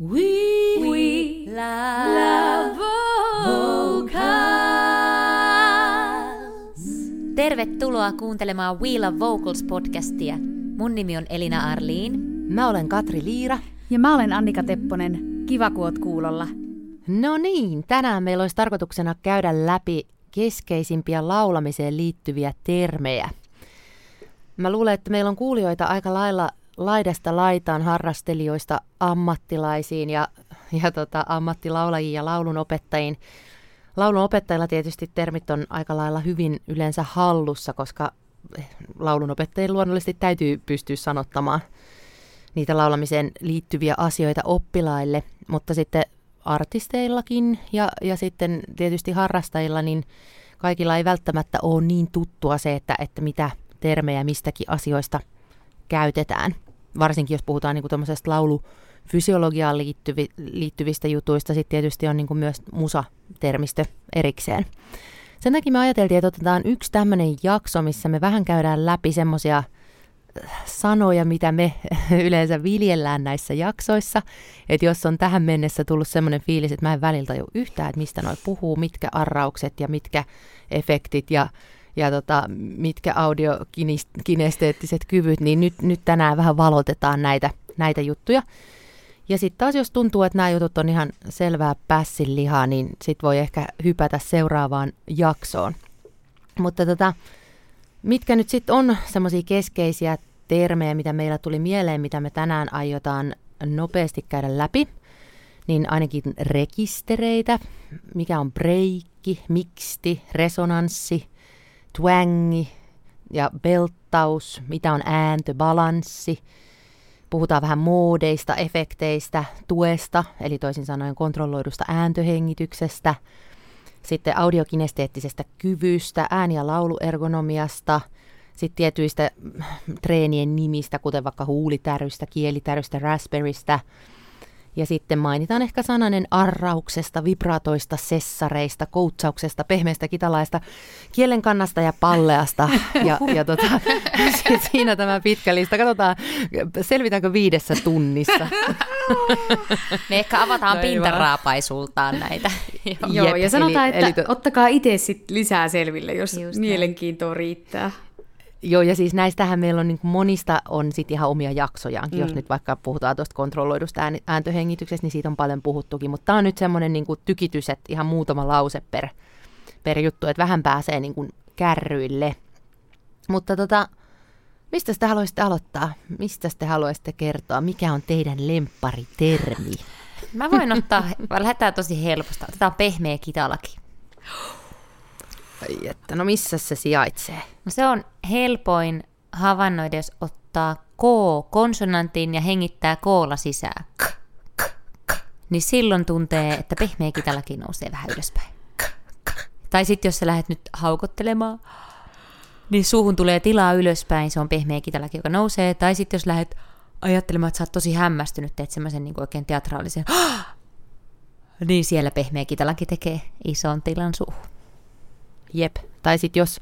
We, we love vocals. Tervetuloa kuuntelemaan We Love Vocals podcastia. Mun nimi on Elina Arliin. Mä olen Katri Liira. Ja mä olen Annika Tepponen. Kiva, kun oot kuulolla. No niin, tänään meillä olisi tarkoituksena käydä läpi keskeisimpiä laulamiseen liittyviä termejä. Mä luulen, että meillä on kuulijoita aika lailla laidasta laitaan harrastelijoista ammattilaisiin ja, ja tota, ammattilaulajiin ja laulunopettajiin. Laulunopettajilla tietysti termit on aika lailla hyvin yleensä hallussa, koska laulunopettajien luonnollisesti täytyy pystyä sanottamaan niitä laulamiseen liittyviä asioita oppilaille, mutta sitten artisteillakin ja, ja sitten tietysti harrastajilla, niin kaikilla ei välttämättä ole niin tuttua se, että, että mitä termejä mistäkin asioista käytetään varsinkin jos puhutaan niin tuommoisesta laulufysiologiaan liittyvi, liittyvistä jutuista, sitten tietysti on niin kuin myös musa-termistö erikseen. Sen takia me ajateltiin, että otetaan yksi tämmöinen jakso, missä me vähän käydään läpi semmoisia äh, sanoja, mitä me yleensä viljellään näissä jaksoissa. Että jos on tähän mennessä tullut semmoinen fiilis, että mä en välillä jo yhtään, että mistä noi puhuu, mitkä arraukset ja mitkä efektit ja ja tota, mitkä audiokinesteettiset kyvyt, niin nyt, nyt tänään vähän valotetaan näitä, näitä juttuja. Ja sitten taas jos tuntuu, että nämä jutut on ihan selvää pässin lihaa, niin sitten voi ehkä hypätä seuraavaan jaksoon. Mutta tota, mitkä nyt sitten on semmoisia keskeisiä termejä, mitä meillä tuli mieleen, mitä me tänään aiotaan nopeasti käydä läpi, niin ainakin rekistereitä, mikä on breikki, miksti, resonanssi, twangi ja belttaus, mitä on ääntö, balanssi. Puhutaan vähän moodeista, efekteistä, tuesta, eli toisin sanoen kontrolloidusta ääntöhengityksestä. Sitten audiokinesteettisestä kyvystä, ääni- ja lauluergonomiasta, sitten tietyistä treenien nimistä, kuten vaikka huulitärystä, kielitärystä, raspberrystä – ja sitten mainitaan ehkä sananen arrauksesta, vibratoista, sessareista, koutsauksesta, pehmeästä kitalaista, kielen kannasta ja palleasta. Ja, ja tota, siinä tämä pitkä lista. Katsotaan, selvitäänkö viidessä tunnissa. Me ehkä avataan no, pintaraapaisultaan näitä. Joo, Jep, ja sanotaan, eli, että eli to... ottakaa itse sit lisää selville, jos Just mielenkiintoa näin. riittää. Joo, ja siis näistähän meillä on niin kuin monista on sitten ihan omia jaksojaankin, mm. jos nyt vaikka puhutaan tuosta kontrolloidusta ääntöhengityksestä, niin siitä on paljon puhuttukin, mutta tämä on nyt semmoinen niin kuin tykitys, että ihan muutama lause per, per juttu, että vähän pääsee niin kuin kärryille. Mutta tota, mistä te haluaisitte aloittaa? Mistä te haluaisitte kertoa? Mikä on teidän lempparitermi? Mä voin ottaa, lähdetään tosi helposta. Otetaan pehmeä kitalaki. Ai että, no missä se sijaitsee? No se on helpoin havainnoida, jos ottaa K-konsonantin ja hengittää koolla sisään. K, k, k. Niin silloin tuntee, että pehmeä kitalaki nousee vähän ylöspäin. K, k. Tai sitten jos sä lähdet nyt haukottelemaan, niin suuhun tulee tilaa ylöspäin, se on pehmeä kitalaki, joka nousee. Tai sitten jos lähdet ajattelemaan, että sä oot tosi hämmästynyt, teet semmoisen niin oikein teatraalisen, niin siellä pehmeä kitalaki tekee ison tilan suuhun. Jep. Tai sitten jos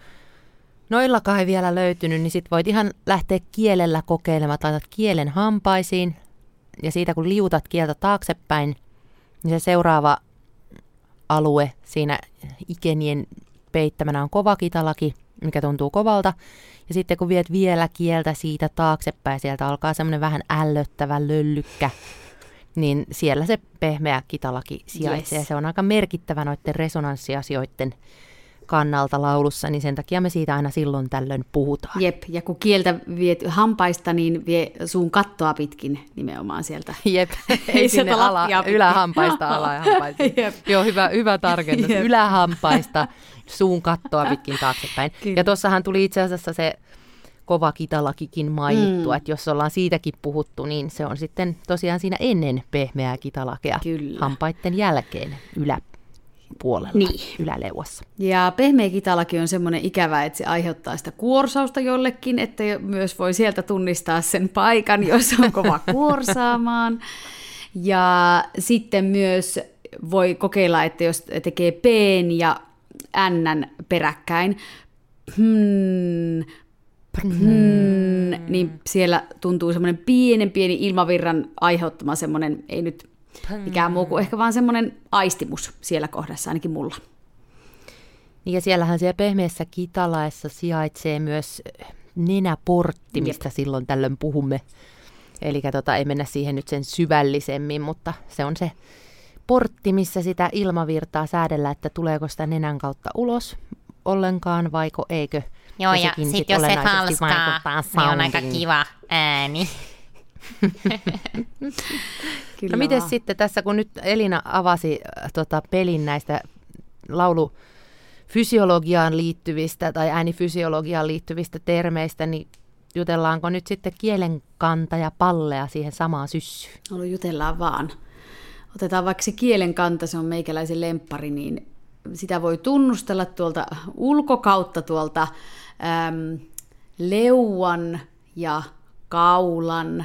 noillakaan ei vielä löytynyt, niin sitten voit ihan lähteä kielellä kokeilemaan. Laitat kielen hampaisiin ja siitä kun liutat kieltä taaksepäin, niin se seuraava alue siinä ikenien peittämänä on kova kitalaki, mikä tuntuu kovalta. Ja sitten kun viet vielä kieltä siitä taaksepäin, sieltä alkaa semmoinen vähän ällöttävä löllykkä, niin siellä se pehmeä kitalaki sijaitsee. Yes. Se on aika merkittävä noiden resonanssiasioiden kannalta laulussa, niin sen takia me siitä aina silloin tällöin puhutaan. Jep, ja kun kieltä viet hampaista, niin vie suun kattoa pitkin nimenomaan sieltä. Jep, ei sinne ala, ylähampaista ala ja hampaista. Jep. Joo, hyvä, hyvä tarkennus. Jep. Ylähampaista suun kattoa pitkin taaksepäin. Kyllä. Ja tuossahan tuli itse asiassa se kova kitalakikin mainittua, mm. että jos ollaan siitäkin puhuttu, niin se on sitten tosiaan siinä ennen pehmeää kitalakea Kyllä. hampaiden jälkeen ylä, puolella niin. yläleuassa. Ja pehmeä kitalakin on semmoinen ikävä, että se aiheuttaa sitä kuorsausta jollekin, että myös voi sieltä tunnistaa sen paikan, jos on kova kuorsaamaan. Ja sitten myös voi kokeilla, että jos tekee p ja n peräkkäin, hmm, hmm, niin siellä tuntuu semmoinen pienen pieni ilmavirran aiheuttama semmoinen, ei nyt mikään muu kuin ehkä vaan semmoinen aistimus siellä kohdassa, ainakin mulla. Niin ja siellähän siellä pehmeässä kitalaessa sijaitsee myös nenäportti, mistä Jep. silloin tällöin puhumme. Eli tota, ei mennä siihen nyt sen syvällisemmin, mutta se on se portti, missä sitä ilmavirtaa säädellä, että tuleeko sitä nenän kautta ulos ollenkaan, vaiko eikö. Joo, ja, ja sitten sit jos se falskaa, niin on aika kiva ääni. Kyllä no miten sitten tässä, kun nyt Elina avasi äh, tota, pelin näistä laulu fysiologiaan liittyvistä tai äänifysiologiaan liittyvistä termeistä, niin jutellaanko nyt sitten kielenkanta ja pallea siihen samaan syssyyn? No jutellaan vaan. Otetaan vaikka se kielenkanta, se on meikäläisen lemppari, niin sitä voi tunnustella tuolta ulkokautta tuolta äm, leuan ja kaulan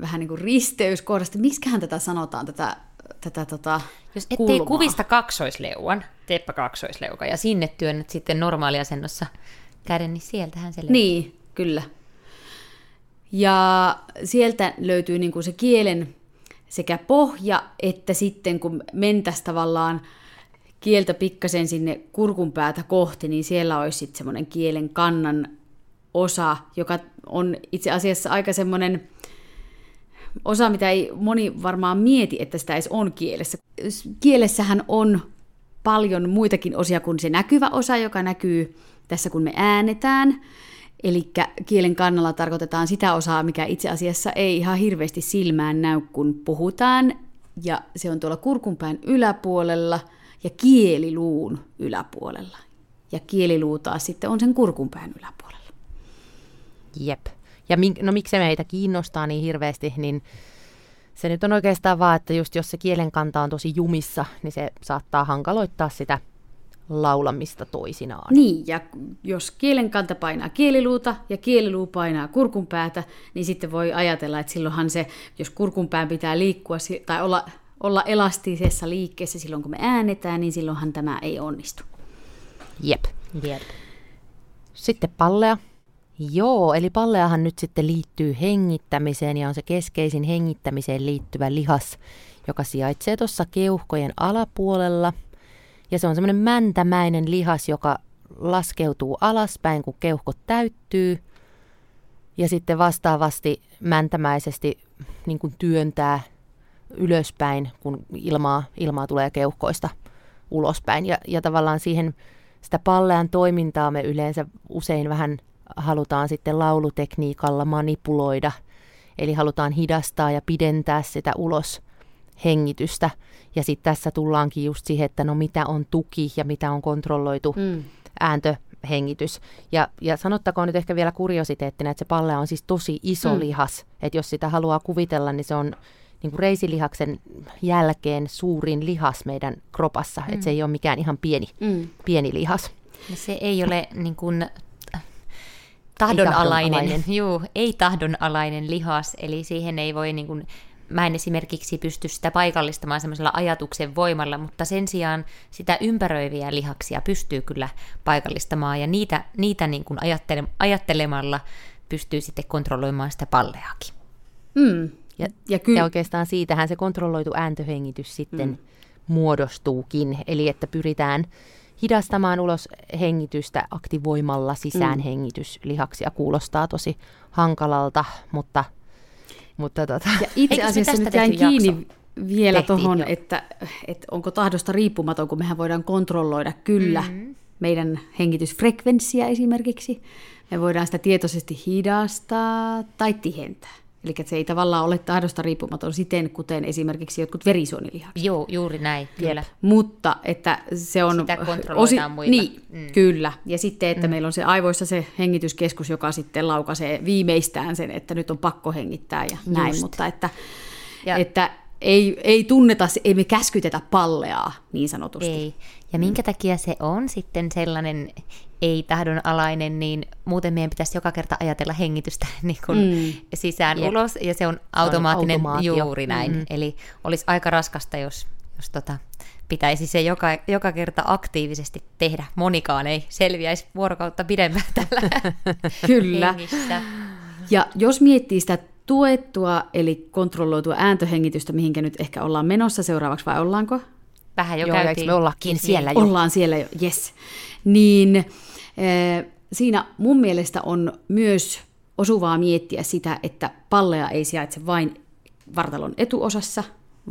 vähän niin kuin risteyskohdasta. Miksiköhän tätä sanotaan, tätä, tätä tota, Jos ettei kulmaa. kuvista kaksoisleuan, teepä kaksoisleuka, ja sinne työnnät sitten normaaliasennossa käden, niin sieltähän se löytyy. Niin, kyllä. Ja sieltä löytyy niin kuin se kielen sekä pohja, että sitten kun mentäisiin tavallaan kieltä pikkasen sinne kurkun päätä kohti, niin siellä olisi sitten semmoinen kielen kannan osa, joka on itse asiassa aika semmoinen osa, mitä ei moni varmaan mieti, että sitä edes on kielessä. Kielessähän on paljon muitakin osia kuin se näkyvä osa, joka näkyy tässä kun me äänetään. Eli kielen kannalla tarkoitetaan sitä osaa, mikä itse asiassa ei ihan hirveästi silmään näy, kun puhutaan. Ja se on tuolla kurkunpään yläpuolella ja kieliluun yläpuolella. Ja kieliluu taas sitten on sen kurkunpään yläpuolella. Jep. Ja mink, no miksi se meitä kiinnostaa niin hirveästi, niin se nyt on oikeastaan vaan, että just jos se kielenkanta on tosi jumissa, niin se saattaa hankaloittaa sitä laulamista toisinaan. Niin, ja jos kielenkanta painaa kieliluuta ja kieliluu painaa kurkunpäätä, niin sitten voi ajatella, että silloinhan se, jos kurkunpään pitää liikkua tai olla, olla elastisessa liikkeessä silloin, kun me äänetään, niin silloinhan tämä ei onnistu. Jep. Jep. Sitten pallea. Joo, eli palleahan nyt sitten liittyy hengittämiseen ja on se keskeisin hengittämiseen liittyvä lihas, joka sijaitsee tuossa keuhkojen alapuolella. Ja se on semmoinen mäntämäinen lihas, joka laskeutuu alaspäin, kun keuhkot täyttyy. Ja sitten vastaavasti mäntämäisesti niin kuin työntää ylöspäin, kun ilmaa, ilmaa tulee keuhkoista ulospäin. Ja, ja tavallaan siihen sitä pallean toimintaa me yleensä usein vähän – halutaan sitten laulutekniikalla manipuloida. Eli halutaan hidastaa ja pidentää sitä ulos hengitystä. Ja sitten tässä tullaankin just siihen, että no mitä on tuki ja mitä on kontrolloitu mm. ääntöhengitys. Ja, ja sanottakoon nyt ehkä vielä kuriositeettina, että se palle on siis tosi iso mm. lihas. Että jos sitä haluaa kuvitella, niin se on niin kuin reisilihaksen jälkeen suurin lihas meidän kropassa. Mm. Että se ei ole mikään ihan pieni, mm. pieni lihas. Ja se ei ole niin kuin tahdonalainen, tahdonalainen. Juu, ei tahdonalainen lihas, eli siihen ei voi niin kuin, mä en esimerkiksi pysty sitä paikallistamaan semmoisella ajatuksen voimalla, mutta sen sijaan sitä ympäröiviä lihaksia pystyy kyllä paikallistamaan, ja niitä, niitä niin kuin ajattele, ajattelemalla pystyy sitten kontrolloimaan sitä palleakin. Mm. Ja, ja, ky- ja oikeastaan siitähän se kontrolloitu ääntöhengitys sitten mm. muodostuukin, eli että pyritään hidastamaan ulos hengitystä aktivoimalla sisäänhengityslihaksia. Mm. Kuulostaa tosi hankalalta, mutta... mutta tota. ja itse asiassa nyt jäin kiinni jakso? vielä tuohon, että, että onko tahdosta riippumaton, kun mehän voidaan kontrolloida kyllä mm-hmm. meidän hengitysfrekvenssiä esimerkiksi. Me voidaan sitä tietoisesti hidastaa tai tihentää. Eli se ei tavallaan ole tahdosta riippumaton siten, kuten esimerkiksi jotkut verisuonilihakset. Joo, juuri näin, kyllä. Mutta että se on... Sitä kontrolloidaan osi... muilla. Niin, mm. kyllä. Ja sitten, että mm. meillä on se aivoissa se hengityskeskus, joka sitten laukaisee viimeistään sen, että nyt on pakko hengittää ja Just. näin. Mutta että, ja... että ei, ei tunneta, ei me käskytetä palleaa niin sanotusti. Ei. Ja minkä takia se on sitten sellainen ei-tahdonalainen, niin muuten meidän pitäisi joka kerta ajatella hengitystä niin kuin mm. sisään Jep. ulos, ja se on automaattinen on juuri näin. Mm. Eli olisi aika raskasta, jos, jos tota, pitäisi se joka, joka kerta aktiivisesti tehdä. Monikaan ei selviäisi vuorokautta pidempään tällä Kyllä. Ja jos miettii sitä tuettua eli kontrolloitua ääntöhengitystä, mihinkä nyt ehkä ollaan menossa seuraavaksi vai ollaanko? Vähän jo Joo, käytiin. me ollakin siellä jo? Ollaan siellä jo, yes. Niin eh, siinä mun mielestä on myös osuvaa miettiä sitä, että pallea ei sijaitse vain vartalon etuosassa,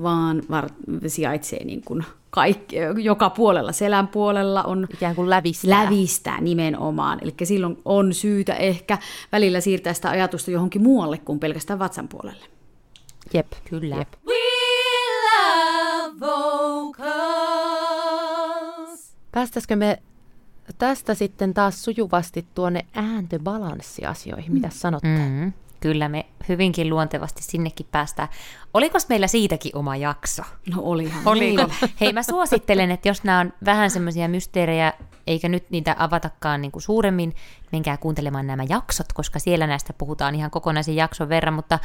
vaan var- sijaitsee niin kuin kaikki, joka puolella, selän puolella on Ikään kuin lävistää. lävistää nimenomaan. Eli silloin on syytä ehkä välillä siirtää sitä ajatusta johonkin muualle kuin pelkästään vatsan puolelle. Jep. Kyllä. Jep. Päästäisikö me tästä sitten taas sujuvasti tuonne ääntöbalanssiasioihin? Mitä? Mm, kyllä me hyvinkin luontevasti sinnekin päästään. Oliko meillä siitäkin oma jakso? No olihan. Oliko? Hei, mä suosittelen, että jos nämä on vähän semmoisia mysteerejä, eikä nyt niitä avatakaan niin kuin suuremmin, menkää kuuntelemaan nämä jaksot, koska siellä näistä puhutaan ihan kokonaisen jakson verran, mutta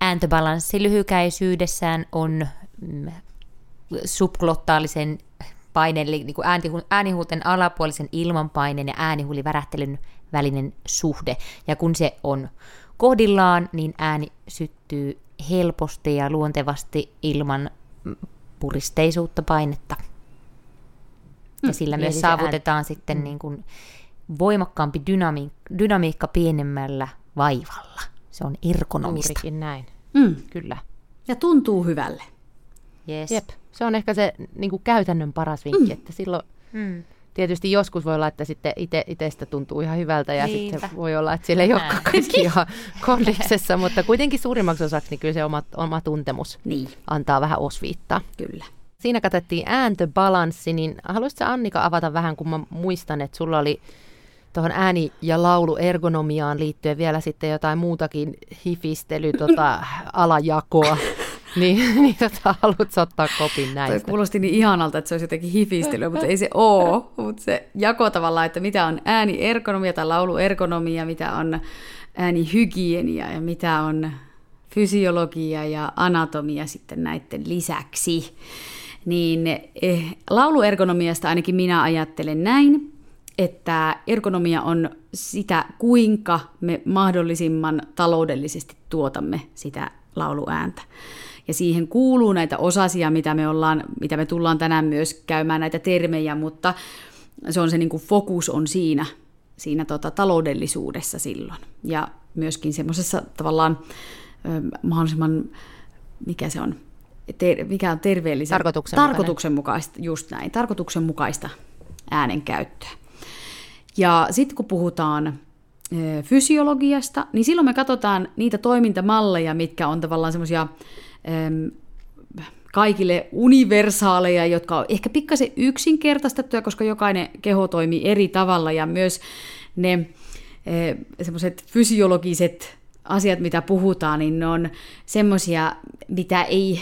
ääntöbalanssi lyhykäisyydessään on mm, subglottaalisen paineen, eli niin kuin äänihu- äänihuulten alapuolisen ilmanpaineen ja äänihuulivärähtelyn välinen suhde. Ja kun se on kohdillaan, niin ääni syttyy helposti ja luontevasti ilman mm, puristeisuutta painetta. Ja sillä Eli myös saavutetaan sitten niin kuin voimakkaampi dynami- dynamiikka pienemmällä vaivalla. Se on ergonomista. Juurikin näin. Mm. Kyllä. Ja tuntuu hyvälle. Yes. Jep. Se on ehkä se niin kuin käytännön paras vinkki, mm. että silloin Mm. tietysti joskus voi olla, että sitten ite, itestä tuntuu ihan hyvältä ja Niinpä. sitten voi olla, että siellä ei olekaan kaikki ihan kondiksessa, mutta kuitenkin suurimmaksi osaksi niin kyllä se oma, oma tuntemus Niin, antaa vähän osviittaa. kyllä. Siinä katsottiin ääntöbalanssi, niin haluaisitko Annika avata vähän, kun mä muistan, että sulla oli tuohon ääni- ja lauluergonomiaan liittyen vielä sitten jotain muutakin hifistely, tota, alajakoa. niin, niin tota, haluatko ottaa kopin Toi näistä? kuulosti niin ihanalta, että se olisi jotenkin hifistelyä, mutta ei se ole. Mutta se jako tavallaan, että mitä on ääniерgonomia tai lauluergonomia, mitä on äänihygienia ja mitä on fysiologia ja anatomia sitten näiden lisäksi. Niin eh, lauluergonomiasta ainakin minä ajattelen näin, että ergonomia on sitä, kuinka me mahdollisimman taloudellisesti tuotamme sitä lauluääntä. Ja siihen kuuluu näitä osasia, mitä me, ollaan, mitä me tullaan tänään myös käymään näitä termejä, mutta se on se niin kuin fokus on siinä, siinä tota, taloudellisuudessa silloin. Ja myöskin semmoisessa tavallaan ö, mahdollisimman, mikä se on, ter, mikä on terveellisen... Tarkoituksenmukainen. Tarkoituksenmukaista, just näin, tarkoituksenmukaista äänenkäyttöä. Ja sitten kun puhutaan fysiologiasta, niin silloin me katsotaan niitä toimintamalleja, mitkä on tavallaan semmoisia kaikille universaaleja, jotka on ehkä pikkasen yksinkertaistettuja, koska jokainen keho toimii eri tavalla ja myös ne semmoiset fysiologiset asiat, mitä puhutaan, niin ne on semmoisia, mitä ei,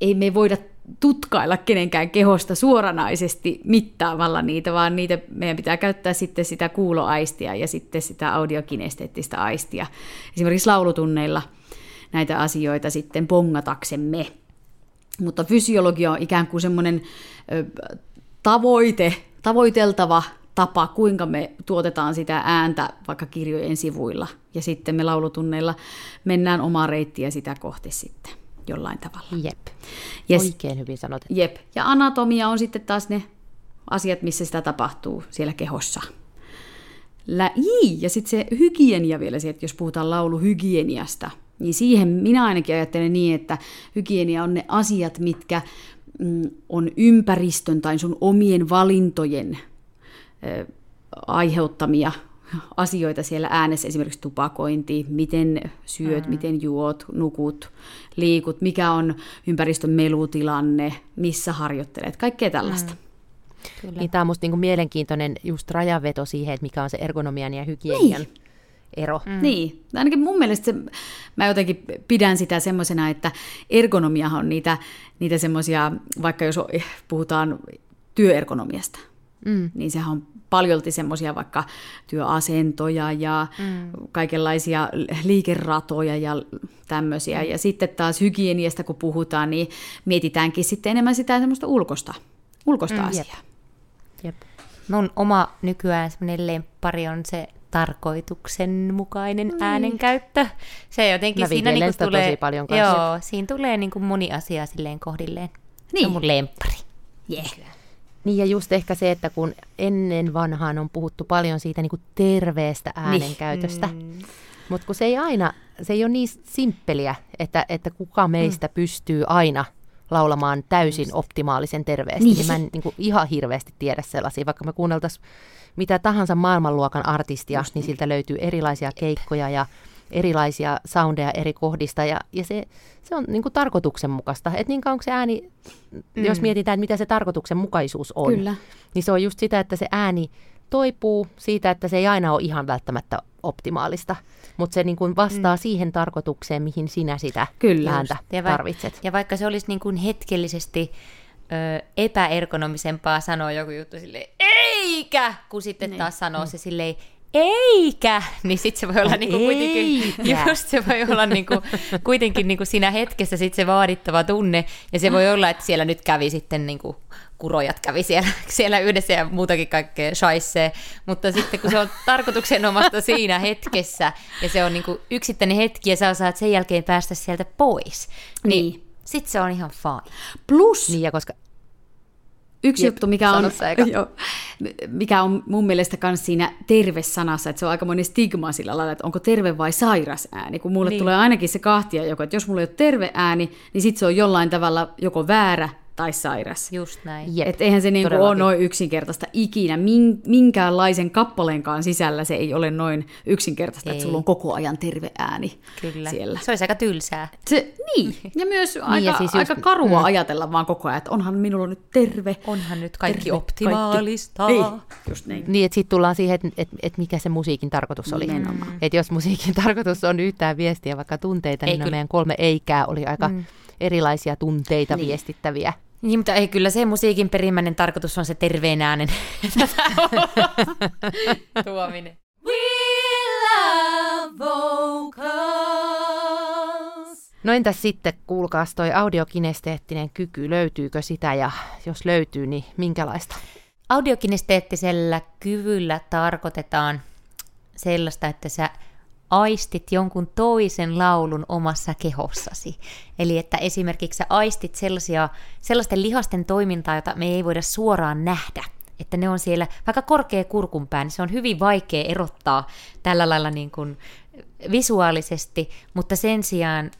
ei me voida tutkailla kenenkään kehosta suoranaisesti mittaamalla niitä, vaan niitä meidän pitää käyttää sitten sitä kuuloaistia ja sitten sitä audiokinesteettistä aistia. Esimerkiksi laulutunneilla näitä asioita sitten pongataksemme. Mutta fysiologia on ikään kuin semmoinen tavoite, tavoiteltava tapa, kuinka me tuotetaan sitä ääntä vaikka kirjojen sivuilla. Ja sitten me laulutunneilla mennään omaa reittiä sitä kohti sitten jollain tavalla. Jep. Yes. Oikein hyvin sanot. Jep. Ja anatomia on sitten taas ne asiat, missä sitä tapahtuu siellä kehossa. Lä- ja sitten se hygienia vielä, se, että jos puhutaan lauluhygieniasta, niin siihen minä ainakin ajattelen niin, että hygienia on ne asiat, mitkä mm, on ympäristön tai sun omien valintojen aiheuttamia asioita siellä äänessä, esimerkiksi tupakointi, miten syöt, mm. miten juot, nukut, liikut, mikä on ympäristön melutilanne, missä harjoittelet, kaikkea tällaista. Mm. Kyllä. Niin tämä on musta niinku mielenkiintoinen just rajanveto siihen, että mikä on se ergonomian ja hygienian niin. Ero. Mm. Niin, ainakin mun mielestä se, mä jotenkin pidän sitä semmoisena, että ergonomiahan on niitä, niitä semmoisia, vaikka jos puhutaan työergonomiasta, mm. niin sehän on paljolti semmoisia vaikka työasentoja ja mm. kaikenlaisia liikeratoja ja tämmöisiä. Mm. Ja sitten taas hygieniasta kun puhutaan, niin mietitäänkin sitten enemmän sitä semmoista ulkosta, ulkosta mm, asiaa. Jep. Mun oma nykyään semmoinen lemppari on se tarkoituksenmukainen mm. äänenkäyttö. Se jotenkin Mä siinä niinku sitä tulee, tosi paljon kanssa. joo, siinä tulee niinku moni asia silleen kohdilleen. Se Niin. on mun lemppari. Yeah. Niin ja just ehkä se, että kun ennen vanhaan on puhuttu paljon siitä niin kuin terveestä äänenkäytöstä, Mm. mutta kun se ei aina, se ei ole niin simppeliä, että, että kuka meistä mm. pystyy aina laulamaan täysin optimaalisen terveesti. Niin. Niin. Mä en niin kuin, ihan hirveästi tiedä sellaisia, vaikka me kuunneltaisiin mitä tahansa maailmanluokan artistia, niin siltä löytyy erilaisia keikkoja ja erilaisia soundeja eri kohdista ja, ja se, se on niin kuin tarkoituksenmukaista. Että niin kauan se ääni, mm. jos mietitään, että mitä se tarkoituksenmukaisuus on, Kyllä. niin se on just sitä, että se ääni toipuu siitä, että se ei aina ole ihan välttämättä optimaalista, mutta se niin kuin vastaa mm. siihen tarkoitukseen, mihin sinä sitä Kyllä. ääntä Ja, vai- tarvitset. ja vaikka se olisi niin kuin hetkellisesti ö, epäergonomisempaa sanoa joku juttu silleen, eikä, kun sitten Niin. taas sanoo se silleen, eikä, niin sitten se voi olla niinku kuitenkin, just se voi olla niinku, kuitenkin niinku siinä hetkessä sit se vaadittava tunne, ja se voi olla, että siellä nyt kävi sitten niinku, kurojat kävi siellä, siellä yhdessä ja muutakin kaikkea shaissee, mutta sitten kun se on tarkoituksenomasta siinä hetkessä, ja se on niinku yksittäinen hetki, ja sä saat sen jälkeen päästä sieltä pois, niin, Niin. niin. sitten se on ihan fine. Plus Niin, ja koska Yksi Jep, juttu, mikä on, joo, mikä on mun mielestä myös siinä terve-sanassa, että se on aikamoinen stigma sillä lailla, että onko terve vai sairas ääni, kun mulle. Niin. tulee ainakin se kahtia joko, että jos mulla ei ole terve ääni, niin sit se on jollain tavalla joko väärä tai sairas. Just näin. Jep, Et eihän se niinku ole noin yksinkertaista ikinä. Min, minkäänlaisen kappaleenkaan sisällä se ei ole noin yksinkertaista, että Ei. sulla on koko ajan terve ääni Kyllä. siellä. Se olisi aika tylsää. Se, niin, ja myös aika, ja siis just- aika karua mm. ajatella vaan koko ajan, että onhan minulla nyt terve. Onhan nyt kaikki terve optimaalista. Ei, just niin. Niin, että sitten tullaan siihen, että et, et mikä se musiikin tarkoitus oli. Nimenomaan. Että jos musiikin tarkoitus on yhtään viestiä vaikka tunteita, Ei niin nämä kyllä. meidän kolme eikää oli aika mm. erilaisia tunteita niin. viestittäviä. Niin, mutta ei kyllä se musiikin perimmäinen tarkoitus on se terveen äänen tuominen. We love vocals. No entäs sitten, kuulkaas toi audiokinesteettinen kyky, löytyykö sitä ja jos löytyy, niin minkälaista? Audiokinesteettisellä kyvyllä tarkoitetaan sellaista, että sä aistit jonkun toisen laulun omassa kehossasi. Eli että esimerkiksi sä aistit sellaisia, sellaisten lihasten toimintaa, jota me ei voida suoraan nähdä. Että ne on siellä vaikka korkea kurkunpää, niin se on hyvin vaikea erottaa tällä lailla niin kuin visuaalisesti, mutta sen sijaan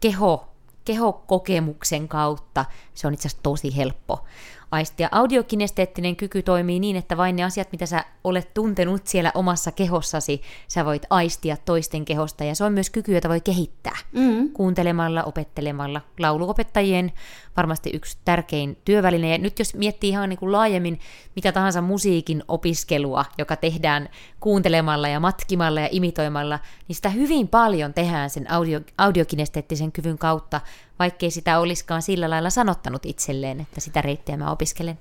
keho, kehokokemuksen kautta se on itse asiassa tosi helppo aistia. Audiokinesteettinen kyky toimii niin, että vain ne asiat, mitä sä olet tuntenut siellä omassa kehossasi, sä voit aistia toisten kehosta. Ja se on myös kyky, jota voi kehittää Mm. kuuntelemalla, opettelemalla. Lauluopettajien varmasti yksi tärkein työväline. Ja nyt jos miettii ihan niin kuin laajemmin mitä tahansa musiikin opiskelua, joka tehdään kuuntelemalla ja matkimalla ja imitoimalla, niin sitä hyvin paljon tehdään sen audio, audiokinesteettisen kyvyn kautta, vaikkei sitä olisikaan sillä lailla sanottanut itselleen, että sitä reittiä mä opiskelen.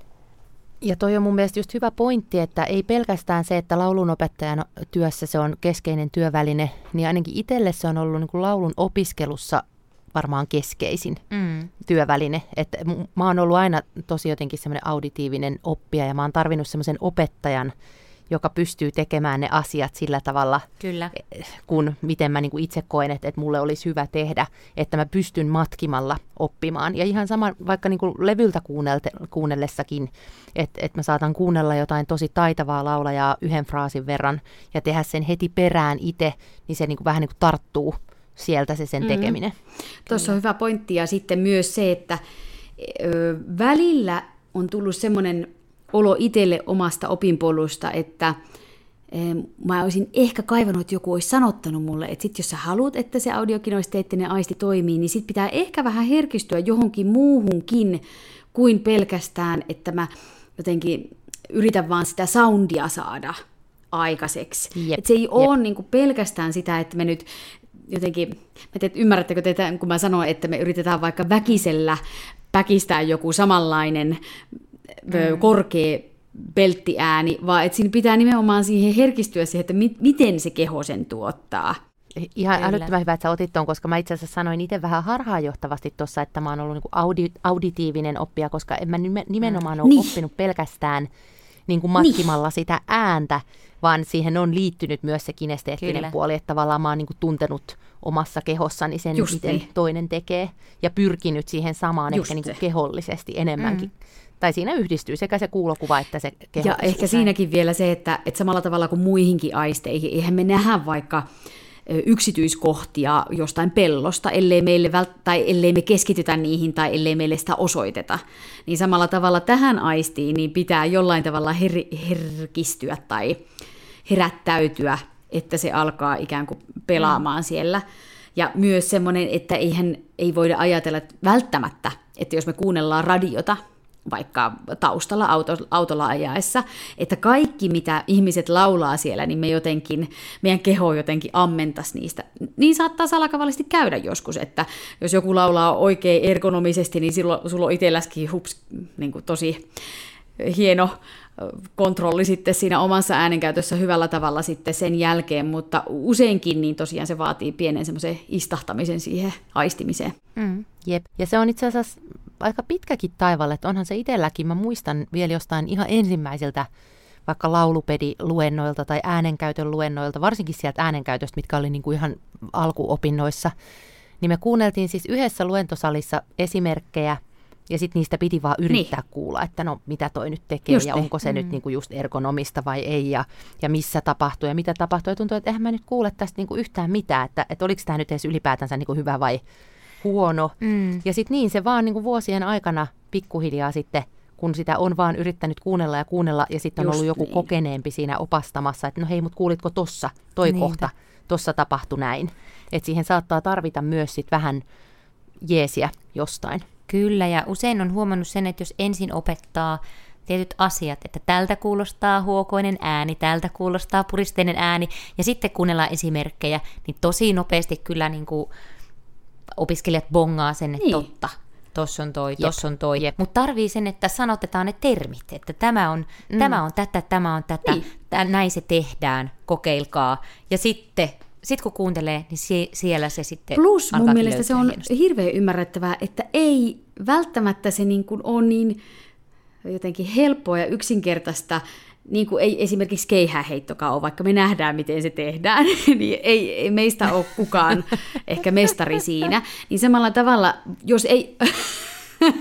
Ja toi on mun mielestä just hyvä pointti, että ei pelkästään se, että laulunopettajan työssä se on keskeinen työväline, niin ainakin itselle se on ollut niin kuin laulun opiskelussa varmaan keskeisin Mm. työväline. Että m- mä oon ollut aina tosi jotenkin semmoinen auditiivinen oppija ja mä oon tarvinnut semmoisen opettajan, joka pystyy tekemään ne asiat sillä tavalla, Kyllä. kun miten mä niin kuin itse koen, että, että mulle olisi hyvä tehdä, että mä pystyn matkimalla oppimaan. Ja ihan sama vaikka niin kuin levyltä kuunnelte- kuunnellessakin, että, että mä saatan kuunnella jotain tosi taitavaa laulajaa yhden fraasin verran ja tehdä sen heti perään itse, niin se niin kuin vähän niin kuin tarttuu sieltä se sen tekeminen. Tuossa on hyvä pointti ja sitten myös se, että ö, välillä on tullut semmoinen olo itselle omasta opinpolusta, että em, mä olisin ehkä kaivannut, että joku olisi sanottanut mulle, että sit jos sä haluat, että se audiokinesteettinen aisti toimii, niin sit pitää ehkä vähän herkistyä johonkin muuhunkin kuin pelkästään, että mä jotenkin yritän vaan sitä soundia saada aikaiseksi. Jep, Et se ei jep. ole niin kuin pelkästään sitä, että me nyt jotenkin, mä tiedän, ymmärrättekö te, kun mä sanon, että me yritetään vaikka väkisellä päkistää joku samanlainen mm. korkea belttiääni, vaan että siinä pitää nimenomaan siihen herkistyä siihen, että mi- miten se keho sen tuottaa. Ihan Kyllä. älyttömän hyvä, että sä otit tuon, koska mä itse asiassa sanoin itse vähän harhaanjohtavasti tuossa, että mä oon ollut niinku audi, auditiivinen oppija, koska en mä nime- nimenomaan ole Niin. oppinut pelkästään niin kuin matkimalla niin. sitä ääntä, vaan siihen on liittynyt myös se kinesteettinen Kyllä. puoli, että tavallaan mä oon niin kuin tuntenut omassa kehossani sen, Just miten niin. toinen tekee, ja pyrkinyt siihen samaan Just ehkä niin kuin kehollisesti enemmänkin. Mm. Tai siinä yhdistyy sekä se kuulokuva että se keho. Ja ehkä siinäkin vielä se, että, että samalla tavalla kuin muihinkin aisteihin, eihän me nähdä vaikka yksityiskohtia jostain pellosta, ellei, meille vält- tai ellei me keskitytä niihin tai ellei meille sitä osoiteta. Niin samalla tavalla tähän aistiin niin pitää jollain tavalla her- herkistyä tai herättäytyä, että se alkaa ikään kuin pelaamaan mm. siellä. Ja myös semmoinen, että eihän, ei voida ajatella että välttämättä, että jos me kuunnellaan radiota, vaikka taustalla auto, autolla ajaessa, että kaikki mitä ihmiset laulaa siellä, niin me jotenkin, meidän keho jotenkin ammentaisi niistä. Niin saattaa salakavallisesti käydä joskus, että jos joku laulaa oikein ergonomisesti, niin silloin sulla on itselläskin hups, niin kuin tosi hieno kontrolli sitten siinä omassa äänenkäytössä hyvällä tavalla sitten sen jälkeen, mutta useinkin niin tosiaan se vaatii pienen semmoisen istahtamisen siihen aistimiseen. Mm, jep. Ja se on itse asiassa aika pitkäkin taivalle, että onhan se itselläkin, mä muistan vielä jostain ihan ensimmäiseltä vaikka laulupediluennoilta tai äänenkäytön luennoilta, varsinkin sieltä äänenkäytöstä, mitkä oli niin kuin ihan alkuopinnoissa, niin me kuunneltiin siis yhdessä luentosalissa esimerkkejä ja sitten niistä piti vaan yrittää niin. kuulla, että no mitä toi nyt tekee just ja niin. onko se mm. nyt niinku just ergonomista vai ei ja, ja missä tapahtuu ja mitä tapahtuu. Ja tuntuu, että eihän mä nyt kuule tästä niinku yhtään mitään, että, että oliko tämä nyt edes ylipäätänsä niinku hyvä vai huono. Mm. Ja sitten niin se vaan niinku vuosien aikana pikkuhiljaa sitten kun sitä on vaan yrittänyt kuunnella ja kuunnella, ja sitten on Just ollut joku niin. kokeneempi siinä opastamassa, että no hei, mutta kuulitko tossa, toi Niinpä. kohta, tossa tapahtui näin. Että siihen saattaa tarvita myös sit vähän jeesiä jostain. Kyllä, ja usein on huomannut sen, että jos ensin opettaa tietyt asiat, että tältä kuulostaa huokoinen ääni, tältä kuulostaa puristeinen ääni, ja sitten kuunnellaan esimerkkejä, niin tosi nopeasti kyllä niin kuin opiskelijat bongaa sen, että niin. totta, tossa on toi, tossa on toi. Mutta tarvii sen, että sanotetaan ne termit, että tämä on, mm. tämä on tätä, tämä on tätä, niin. tä, näin se tehdään, kokeilkaa. Ja sitten sitten kun kuuntelee, niin sie- siellä se sitten Plus mun mielestä se on hienosti. hirveän ymmärrettävää, että ei välttämättä se niin kuin on niin jotenkin helppoa ja yksinkertaista, niin kuin ei esimerkiksi keihäheittokaan ole, vaikka me nähdään, miten se tehdään, niin ei, ei meistä ole kukaan ehkä mestari siinä. Niin samalla tavalla, jos ei...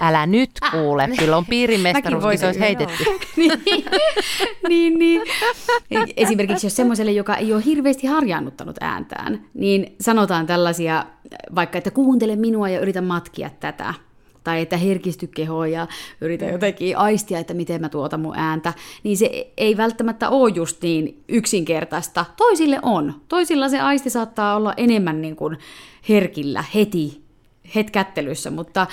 Älä nyt kuule, kyllä on piirimestaruus, se olisi heitetty. niin, niin, niin. Esimerkiksi jos semmoiselle, joka ei ole hirveästi harjaannuttanut ääntään, niin sanotaan tällaisia, vaikka että kuuntele minua ja yritä matkia tätä, tai että herkisty kehoon ja yritä jotenkin aistia, että miten mä tuotan mun ääntä, niin se ei välttämättä ole just niin yksinkertaista. Toisille on. Toisilla se aisti saattaa olla enemmän niin kuin herkillä heti hetkättelyssä, mutta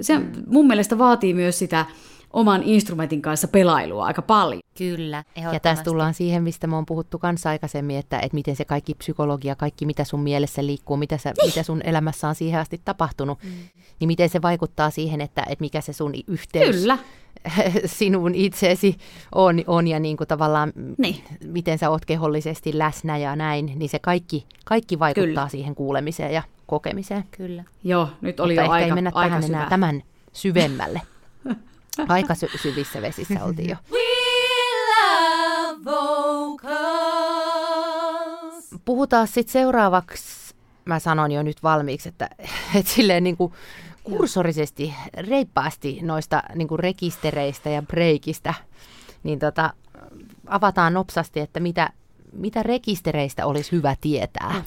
se mun mielestä vaatii myös sitä oman instrumentin kanssa pelailua aika paljon. Kyllä, Ja tässä tullaan siihen, mistä me on puhuttu kanssa aikaisemmin, että, että miten se kaikki psykologia, kaikki mitä sun mielessä liikkuu, mitä, sä, niin. mitä sun elämässä on siihen asti tapahtunut, mm. niin miten se vaikuttaa siihen, että, että mikä se sun yhteys Kyllä. sinun itseesi on, on ja niin kuin tavallaan niin. miten sä oot kehollisesti läsnä ja näin, niin se kaikki, kaikki vaikuttaa Kyllä. siihen kuulemiseen ja kokemiseen. Kyllä. Joo, nyt oli Mutta jo aika, ei mennä aika tähän enää tämän syvemmälle. Aika sy- syvissä vesissä oltiin jo. We love vocals. Puhutaan sitten seuraavaksi, mä sanon jo nyt valmiiksi, että, että silleen niin kuin kursorisesti, reippaasti noista niin kuin rekistereistä ja breikistä, niin tota, avataan nopsasti, että mitä, mitä rekistereistä olisi hyvä tietää.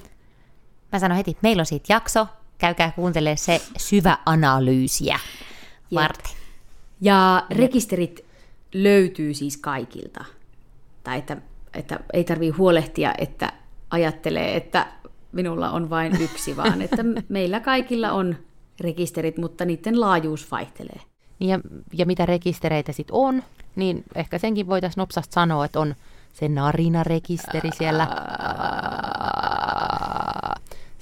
Mä sanon heti, meillä on siitä jakso, käykää kuuntelemaan se syvä analyysiä. Martti. Ja rekisterit löytyy siis kaikilta. Tai että, että ei tarvii huolehtia, että ajattelee, että minulla on vain yksi, vaan että meillä kaikilla on rekisterit, mutta niiden laajuus vaihtelee. Ja, ja mitä rekistereitä sitten on, niin ehkä senkin voitaisiin nopsasti sanoa, että on se narina-rekisteri siellä.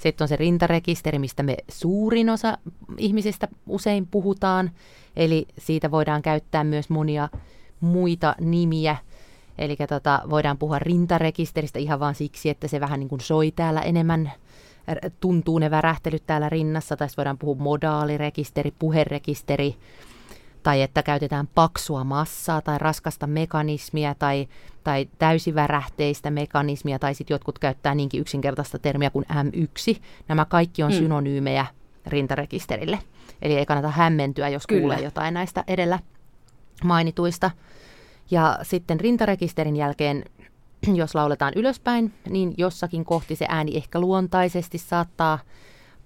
Sitten on se rintarekisteri, mistä me suurin osa ihmisistä usein puhutaan. Eli siitä voidaan käyttää myös monia muita nimiä. Eli tota, voidaan puhua rintarekisteristä ihan vain siksi, että se vähän niin kuin soi täällä enemmän, tuntuu ne värähtelyt täällä rinnassa. Tai voidaan puhua modaalirekisteri, puherekisteri. Tai että käytetään paksua massaa tai raskasta mekanismia tai, tai täysivärähteistä mekanismia, tai sitten jotkut käyttää niinkin yksinkertaista termiä kuin M1. Nämä kaikki on mm. synonyymejä rintarekisterille. Eli ei kannata hämmentyä, jos Kyllä. kuulee jotain näistä edellä mainituista. Ja sitten rintarekisterin jälkeen, jos lauletaan ylöspäin, niin jossakin kohti se ääni ehkä luontaisesti saattaa